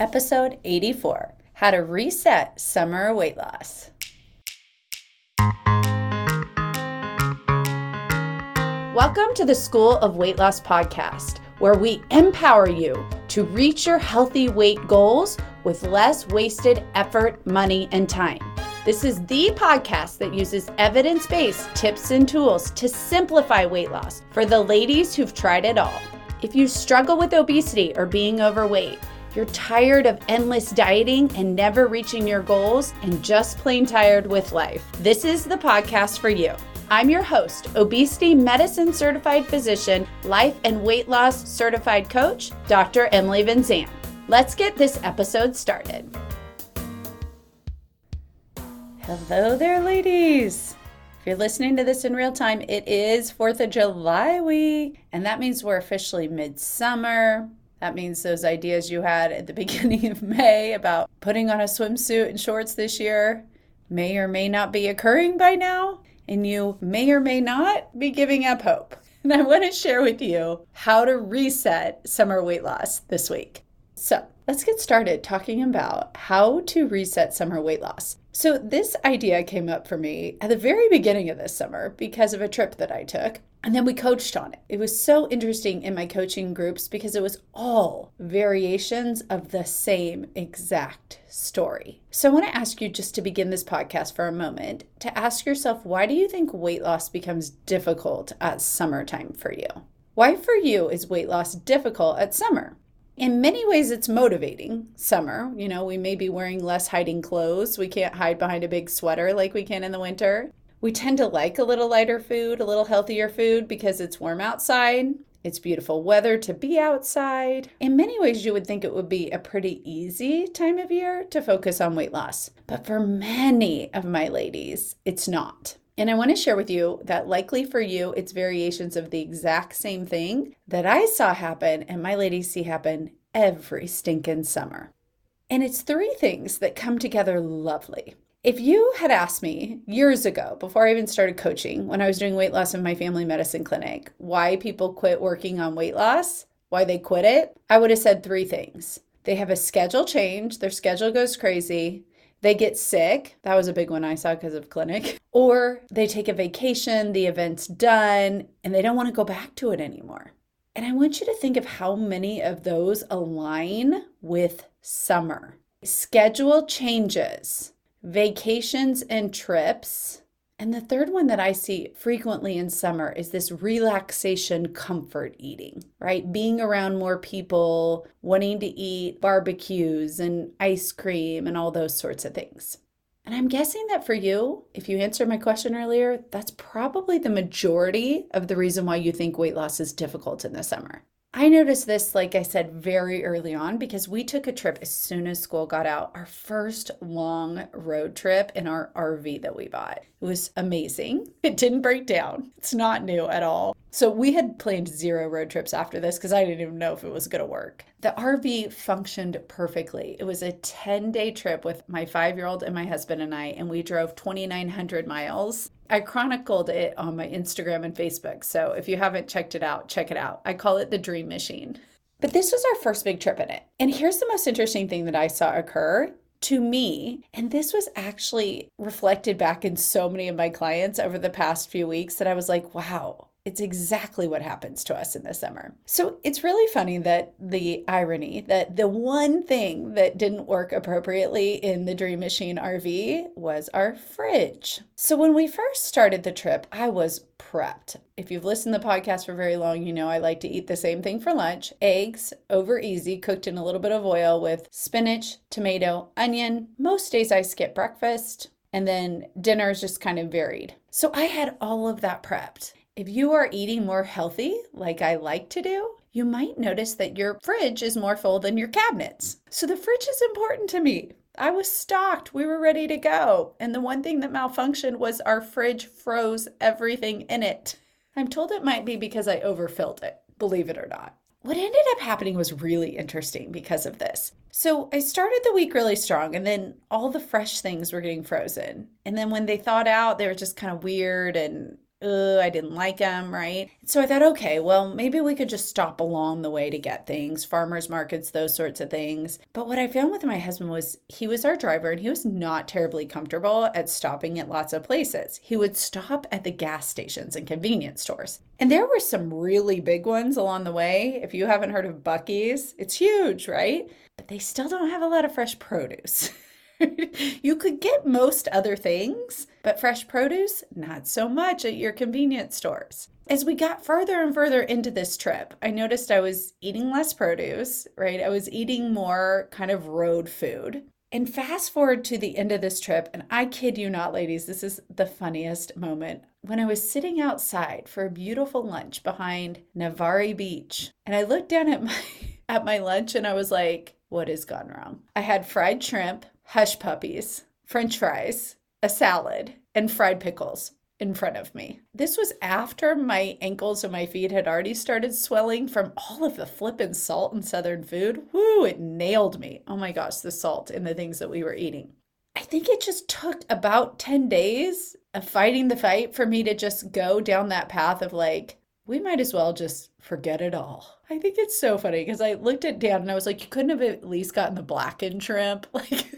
episode 84 How to Reset Summer Weight Loss. Welcome to the School of Weight Loss podcast, where we empower you to reach your healthy weight goals with less wasted effort, money, and time. This is the podcast that uses evidence based tips and tools to simplify weight loss for the ladies who've tried it all. If you struggle with obesity or being overweight, you're tired of endless dieting and never reaching your goals, and just plain tired with life, this is the podcast for you. I'm your host, obesity medicine certified physician, life and weight loss certified coach, Dr. Emily Van Zandt. Let's get this episode started. Hello there, ladies. If you're listening to this in real time, it is 4th of July week, and that means we're officially midsummer. That means those ideas you had at the beginning of May about putting on a swimsuit and shorts this year may or may not be occurring by now and you may or may not be giving up hope. And I want to share with you how to reset summer weight loss this week. So, let's get started talking about how to reset summer weight loss. So, this idea came up for me at the very beginning of this summer because of a trip that I took. And then we coached on it. It was so interesting in my coaching groups because it was all variations of the same exact story. So I want to ask you just to begin this podcast for a moment to ask yourself why do you think weight loss becomes difficult at summertime for you? Why for you is weight loss difficult at summer? In many ways, it's motivating. Summer, you know, we may be wearing less hiding clothes. We can't hide behind a big sweater like we can in the winter. We tend to like a little lighter food, a little healthier food because it's warm outside. It's beautiful weather to be outside. In many ways, you would think it would be a pretty easy time of year to focus on weight loss. But for many of my ladies, it's not. And I want to share with you that likely for you, it's variations of the exact same thing that I saw happen and my ladies see happen every stinking summer. And it's three things that come together lovely. If you had asked me years ago, before I even started coaching, when I was doing weight loss in my family medicine clinic, why people quit working on weight loss, why they quit it, I would have said three things. They have a schedule change, their schedule goes crazy, they get sick. That was a big one I saw because of clinic. Or they take a vacation, the event's done, and they don't want to go back to it anymore. And I want you to think of how many of those align with summer. Schedule changes vacations and trips. And the third one that I see frequently in summer is this relaxation comfort eating, right? Being around more people, wanting to eat barbecues and ice cream and all those sorts of things. And I'm guessing that for you, if you answered my question earlier, that's probably the majority of the reason why you think weight loss is difficult in the summer. I noticed this, like I said, very early on because we took a trip as soon as school got out, our first long road trip in our RV that we bought. It was amazing. It didn't break down, it's not new at all. So we had planned zero road trips after this because I didn't even know if it was going to work. The RV functioned perfectly. It was a 10 day trip with my five year old and my husband and I, and we drove 2,900 miles I chronicled it on my Instagram and Facebook. So if you haven't checked it out, check it out. I call it the dream machine. But this was our first big trip in it. And here's the most interesting thing that I saw occur to me. And this was actually reflected back in so many of my clients over the past few weeks that I was like, wow, it's exactly what happens to us in the summer. So it's really funny that the irony that the one thing that didn't work appropriately in the Dream Machine RV was our fridge. So when we first started the trip, I was prepped. If you've listened to the podcast for very long, you know I like to eat the same thing for lunch eggs over easy, cooked in a little bit of oil with spinach, tomato, onion. Most days I skip breakfast. And then dinner is just kind of varied. So I had all of that prepped. If you are eating more healthy, like I like to do, you might notice that your fridge is more full than your cabinets. So the fridge is important to me. I was stocked. We were ready to go. And the one thing that malfunctioned was our fridge froze everything in it. I'm told it might be because I overfilled it, believe it or not. What ended up happening was really interesting because of this. So I started the week really strong, and then all the fresh things were getting frozen. And then when they thawed out, they were just kind of weird and Uh, I didn't like them, right? So I thought, okay, well, maybe we could just stop along the way to get things, farmers markets, those sorts of things. But what I found with my husband was he was our driver and he was not terribly comfortable at stopping at lots of places. He would stop at the gas stations and convenience stores. And there were some really big ones along the way. If you haven't heard of Buc-ee's, it's huge, right? But they still don't have a lot of fresh produce. you could get most other things, but fresh produce, not so much at your convenience stores. As we got further and further into this trip, I noticed I was eating less produce, right? I was eating more kind of road food. And fast forward to the end of this trip, and I kid you not, ladies, this is the funniest moment. When I was sitting outside for a beautiful lunch behind Navarre Beach, and I looked down at my at my lunch and I was like, what has gone wrong? I had fried shrimp, hush puppies, french fries, a salad, and fried pickles in front of me. This was after my ankles and my feet had already started swelling from all of the flippin' salt and southern food. Woo, it nailed me. Oh my gosh, the salt in the things that we were eating. I think it just took about 10 days of fighting the fight for me to just go down that path of like, we might as well just forget it all. I think it's so funny because I looked at Dan and I was like, you couldn't have at least gotten the blackened shrimp. Like,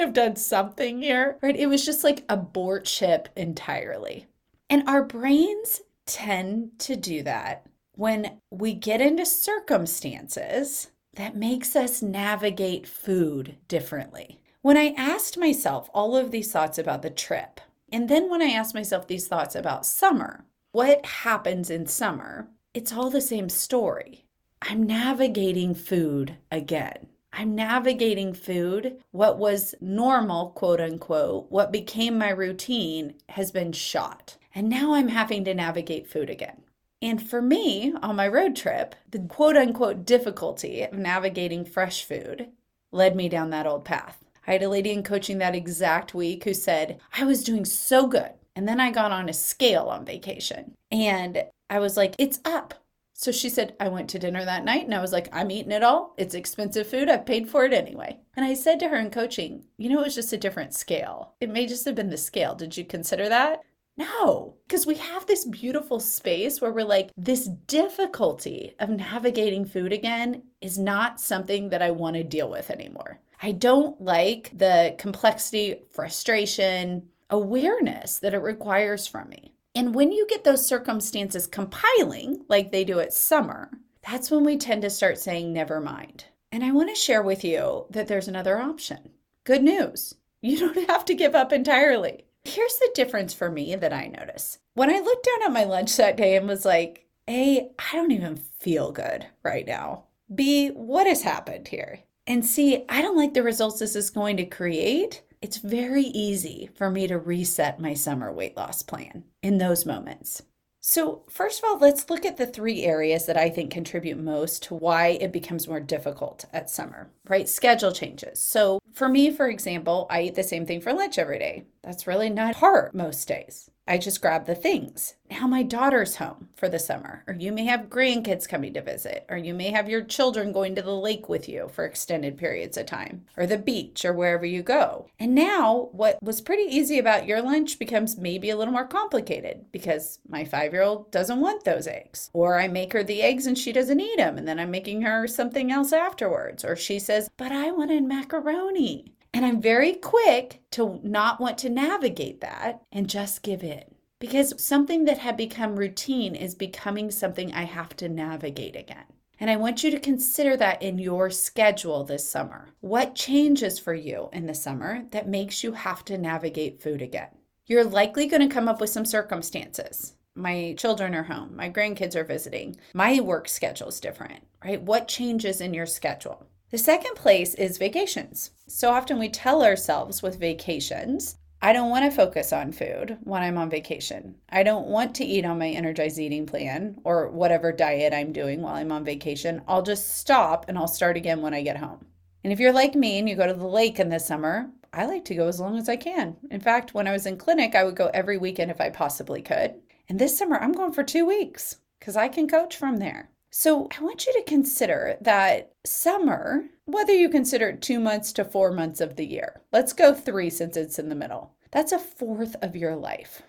could have done something here, right? It was just like abort ship entirely. And our brains tend to do that when we get into circumstances that makes us navigate food differently. When I asked myself all of these thoughts about the trip, and then when I asked myself these thoughts about summer, what happens in summer? It's all the same story. I'm navigating food again. I'm navigating food. What was normal, quote unquote, what became my routine has been shot. And now I'm having to navigate food again. And for me, on my road trip, the quote unquote difficulty of navigating fresh food led me down that old path. I had a lady in coaching that exact week who said, I was doing so good. And then I got on a scale on vacation and I was like, it's up. So she said, I went to dinner that night and I was like, I'm eating it all. It's expensive food. I paid for it anyway. And I said to her in coaching, you know, it was just a different scale. It may just have been the scale. Did you consider that? No, because we have this beautiful space where we're like, this difficulty of navigating food again is not something that I want to deal with anymore. I don't like the complexity, frustration, awareness that it requires from me. And when you get those circumstances compiling, like they do at summer, that's when we tend to start saying, never mind. And I want to share with you that there's another option. Good news. You don't have to give up entirely. Here's the difference for me that I notice. When I looked down at my lunch that day and was like, A, I don't even feel good right now. B, what has happened here? And C, I don't like the results this is going to create it's very easy for me to reset my summer weight loss plan in those moments. So, first of all, let's look at the three areas that I think contribute most to why it becomes more difficult at summer, right? Schedule changes. So, for me, for example, I eat the same thing for lunch every day. That's really not hard most days. I just grab the things. Now my daughter's home for the summer, or you may have grandkids coming to visit, or you may have your children going to the lake with you for extended periods of time, or the beach, or wherever you go. And now what was pretty easy about your lunch becomes maybe a little more complicated because my five year old doesn't want those eggs. Or I make her the eggs and she doesn't eat them, and then I'm making her something else afterwards. Or she says, But I wanted macaroni. And I'm very quick to not want to navigate that and just give in. Because something that had become routine is becoming something I have to navigate again. And I want you to consider that in your schedule this summer. What changes for you in the summer that makes you have to navigate food again? You're likely going to come up with some circumstances. My children are home, my grandkids are visiting, my work schedule is different, right? What changes in your schedule? The second place is vacations. So often we tell ourselves with vacations, I don't want to focus on food when I'm on vacation. I don't want to eat on my energized eating plan or whatever diet I'm doing while I'm on vacation. I'll just stop and I'll start again when I get home. And if you're like me and you go to the lake in the summer, I like to go as long as I can. In fact, when I was in clinic, I would go every weekend if I possibly could. And this summer, I'm going for two weeks because I can coach from there. So I want you to consider that summer, whether you consider it two months to four months of the year, let's go three since it's in the middle. That's a fourth of your life.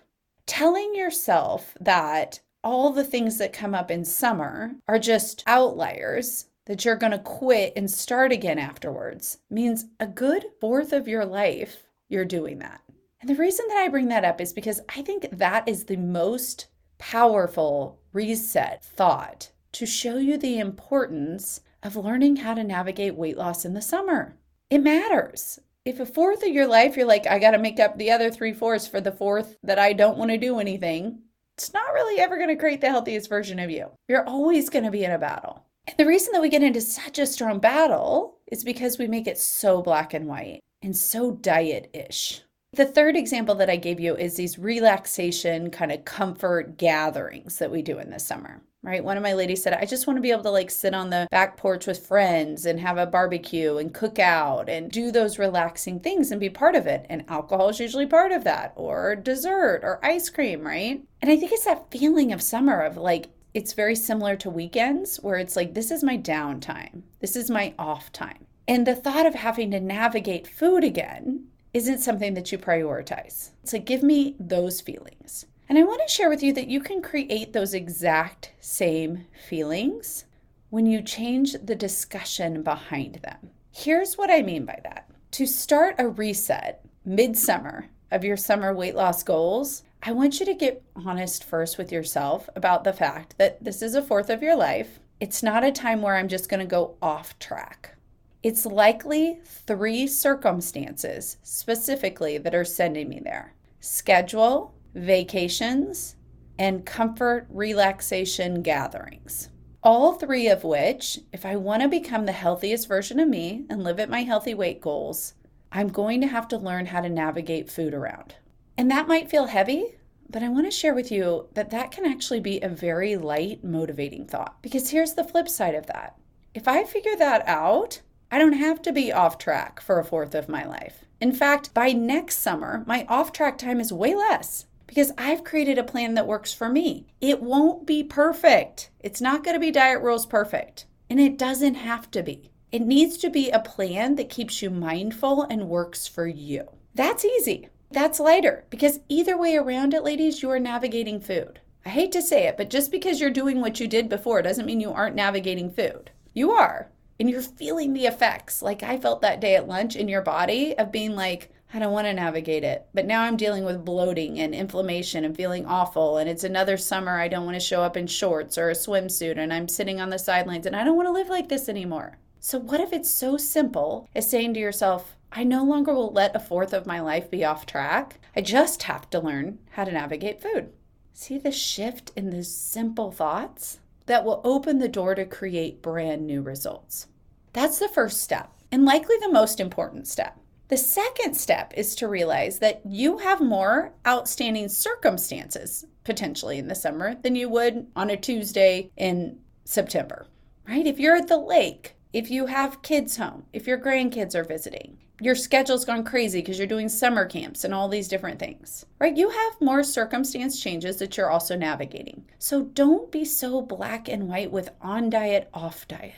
Telling yourself that all the things that come up in summer are just outliers that you're going to quit and start again afterwards means a good fourth of your life you're doing that. And the reason that I bring that up is because I think that is the most powerful reset thought to show you the importance of learning how to navigate weight loss in the summer. It matters. If a fourth of your life you're like, I got to make up the other three fourths for the fourth that I don't want to do anything, it's not really ever going to create the healthiest version of you. You're always going to be in a battle. And the reason that we get into such a strong battle is because we make it so black and white and so diet ish. The third example that I gave you is these relaxation kind of comfort gatherings that we do in the summer, right? One of my ladies said, I just want to be able to like sit on the back porch with friends and have a barbecue and cook out and do those relaxing things and be part of it. And alcohol is usually part of that, or dessert or ice cream, right? And I think it's that feeling of summer of like, it's very similar to weekends where it's like, this is my downtime, this is my off time. And the thought of having to navigate food again isn't something that you prioritize. It's like, give me those feelings. And I want to share with you that you can create those exact same feelings when you change the discussion behind them. Here's what I mean by that. To start a reset midsummer of your summer weight loss goals, I want you to get honest first with yourself about the fact that this is a fourth of your life. It's not a time where I'm just going to go off track. It's likely three circumstances specifically that are sending me there schedule, vacations, and comfort relaxation gatherings. All three of which, if I want to become the healthiest version of me and live at my healthy weight goals, I'm going to have to learn how to navigate food around. And that might feel heavy, but I want to share with you that that can actually be a very light, motivating thought. Because here's the flip side of that if I figure that out, I don't have to be off track for a fourth of my life. In fact, by next summer, my off track time is way less because I've created a plan that works for me. It won't be perfect. It's not going to be diet rules perfect, and it doesn't have to be. It needs to be a plan that keeps you mindful and works for you. That's easy. That's lighter because either way around it, ladies, you are navigating food. I hate to say it, but just because you're doing what you did before doesn't mean you aren't navigating food. You are and you're feeling the effects. Like I felt that day at lunch in your body of being like, I don't want to navigate it. But now I'm dealing with bloating and inflammation and feeling awful. And it's another summer. I don't want to show up in shorts or a swimsuit. And I'm sitting on the sidelines and I don't want to live like this anymore. So, what if it's so simple as saying to yourself, I no longer will let a fourth of my life be off track. I just have to learn how to navigate food. See the shift in those simple thoughts that will open the door to create brand new results. That's the first step, and likely the most important step. The second step is to realize that you have more outstanding circumstances potentially in the summer than you would on a Tuesday in September, right? If you're at the lake, if you have kids home, if your grandkids are visiting, your schedule's gone crazy because you're doing summer camps and all these different things, right? You have more circumstance changes that you're also navigating. So don't be so black and white with on diet, off diet.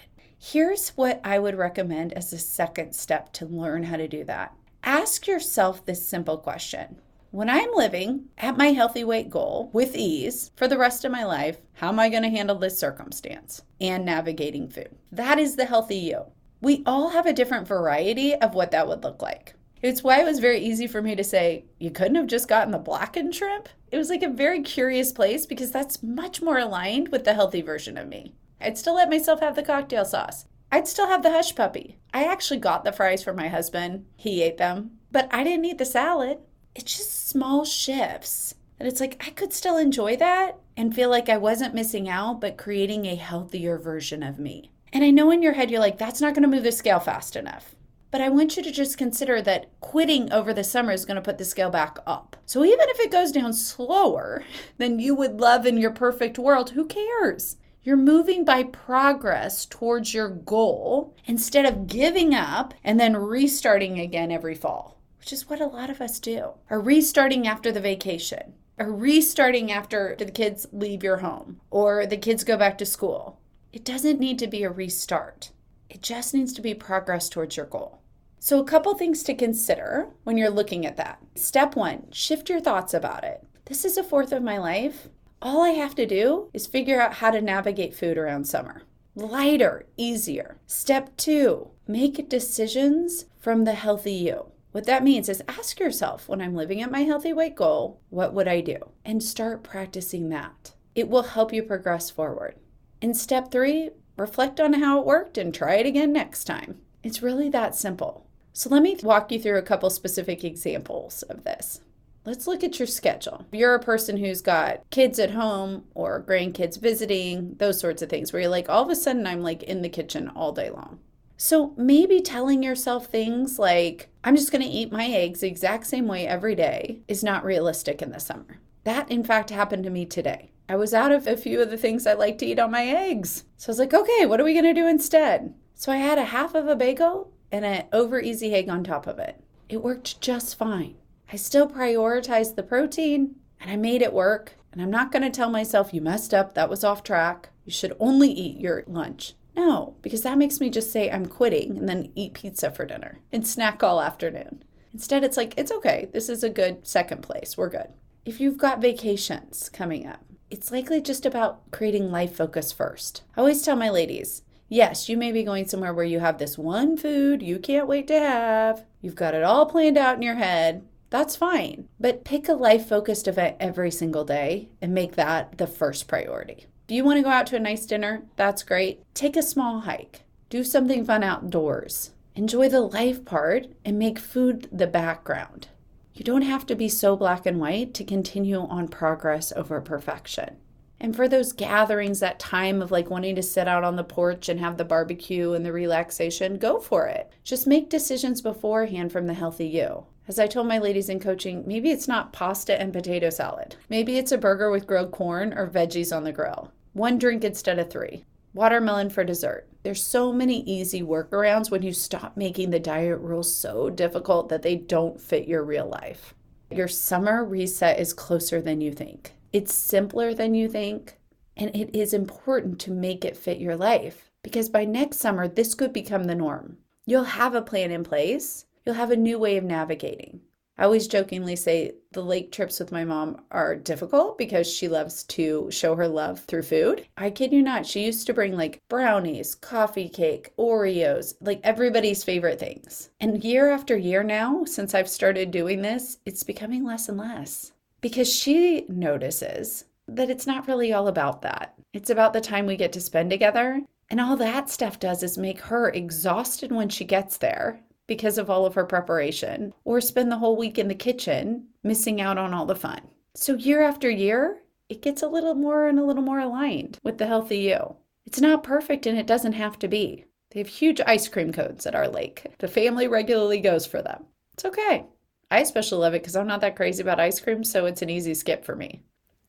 Here's what I would recommend as a second step to learn how to do that. Ask yourself this simple question When I'm living at my healthy weight goal with ease for the rest of my life, how am I going to handle this circumstance and navigating food? That is the healthy you. We all have a different variety of what that would look like. It's why it was very easy for me to say, you couldn't have just gotten the blackened shrimp. It was like a very curious place because that's much more aligned with the healthy version of me. I'd still let myself have the cocktail sauce. I'd still have the hush puppy. I actually got the fries for my husband. He ate them, but I didn't eat the salad. It's just small shifts. And it's like I could still enjoy that and feel like I wasn't missing out, but creating a healthier version of me. And I know in your head you're like, that's not going to move the scale fast enough. But I want you to just consider that quitting over the summer is going to put the scale back up. So even if it goes down slower than you would love in your perfect world, who cares? You're moving by progress towards your goal instead of giving up and then restarting again every fall, which is what a lot of us do. Or restarting after the vacation, or restarting after the kids leave your home, or the kids go back to school. It doesn't need to be a restart, it just needs to be progress towards your goal. So, a couple things to consider when you're looking at that. Step one shift your thoughts about it. this is a fourth of my life. All I have to do is figure out how to navigate food around summer. Lighter, easier. Step two, make decisions from the healthy you. What that means is ask yourself when I'm living at my healthy weight goal, what would I do? And start practicing that. It will help you progress forward. In step three, reflect on how it worked and try it again next time. It's really that simple. So let me walk you through a couple specific examples of this. Let's look at your schedule. If you're a person who's got kids at home or grandkids visiting, those sorts of things, where you're like, all of a sudden, I'm like in the kitchen all day long. So maybe telling yourself things like, I'm just going to eat my eggs the exact same way every day is not realistic in the summer. That, in fact, happened to me today. I was out of a few of the things I like to eat on my eggs. So I was like, okay, what are we going to do instead? So I had a half of a bagel and an over easy egg on top of it. It worked just fine. I still prioritized the protein and I made it work. And I'm not going to tell myself, you messed up, that was off track. You should only eat your lunch. No, because that makes me just say I'm quitting and then eat pizza for dinner and snack all afternoon. Instead, it's like, it's okay. This is a good second place. We're good. If you've got vacations coming up, it's likely just about creating life focus first. I always tell my ladies, yes, you may be going somewhere where you have this one food you can't wait to have. You've got it all planned out in your head. That's fine. But pick a life focused event every single day and make that the first priority. Do you want to go out to a nice dinner, that's great. Take a small hike, do something fun outdoors. Enjoy the life part and make food the background. You don't have to be so black and white to continue on progress over perfection. And for those gatherings, that time of like wanting to sit out on the porch and have the barbecue and the relaxation, go for it. Just make decisions beforehand from the healthy you. As I told my ladies in coaching, maybe it's not pasta and potato salad. Maybe it's a burger with grilled corn or veggies on the grill. One drink instead of three. Watermelon for dessert. There's so many easy workarounds when you stop making the diet rules so difficult that they don't fit your real life. Your summer reset is closer than you think. It's simpler than you think, and it is important to make it fit your life because by next summer, this could become the norm. You'll have a plan in place you'll have a new way of navigating. I always jokingly say the lake trips with my mom are difficult because she loves to show her love through food. I kid you not, she used to bring like brownies, coffee cake, Oreos, like everybody's favorite things. And year after year now, since I've started doing this, it's becoming less and less because she notices that it's not really all about that. It's about the time we get to spend together. And all that stuff does is make her exhausted when she gets there because of all of her preparation, or spend the whole week in the kitchen missing out on all the fun. So, year after year, it gets a little more and a little more aligned with the healthy you. It's not perfect and it doesn't have to be. They have huge ice cream cones at our lake. The family regularly goes for them. It's okay. I especially love it because I'm not that crazy about ice cream, so it's an easy skip for me.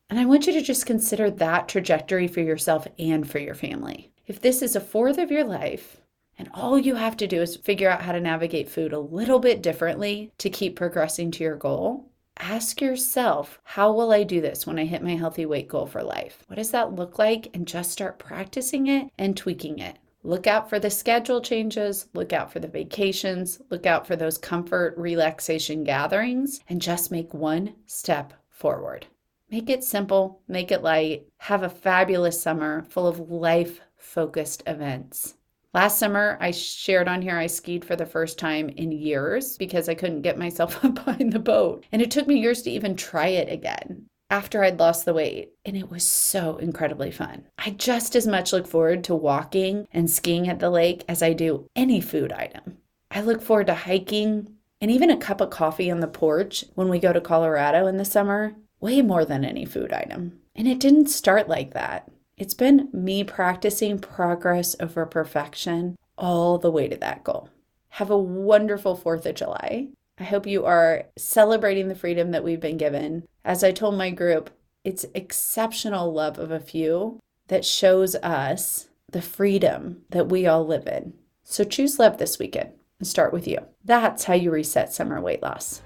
And I want you to just consider that trajectory for yourself and for your family. If this is a fourth of your life, and all you have to do is figure out how to navigate food a little bit differently to keep progressing to your goal. Ask yourself, how will I do this when I hit my healthy weight goal for life? What does that look like? And just start practicing it and tweaking it. Look out for the schedule changes, look out for the vacations, look out for those comfort relaxation gatherings, and just make one step forward. Make it simple, make it light, have a fabulous summer full of life focused events. Last summer, I shared on here I skied for the first time in years because I couldn't get myself up behind the boat. And it took me years to even try it again after I'd lost the weight. And it was so incredibly fun. I just as much look forward to walking and skiing at the lake as I do any food item. I look forward to hiking and even a cup of coffee on the porch when we go to Colorado in the summer, way more than any food item. And it didn't start like that. It's been me practicing progress over perfection all the way to that goal. Have a wonderful 4th of July. I hope you are celebrating the freedom that we've been given. As I told my group, it's exceptional love of a few that shows us the freedom that we all live in. So choose love this weekend and start with you. That's how you reset summer weight loss.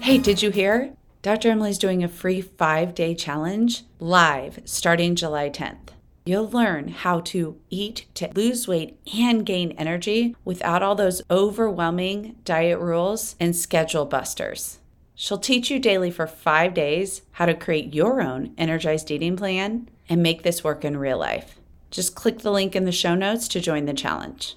Hey, did you hear? Dr. Emily's doing a free five day challenge live starting July 10th. You'll learn how to eat to lose weight and gain energy without all those overwhelming diet rules and schedule busters. She'll teach you daily for five days how to create your own energized eating plan and make this work in real life. Just click the link in the show notes to join the challenge.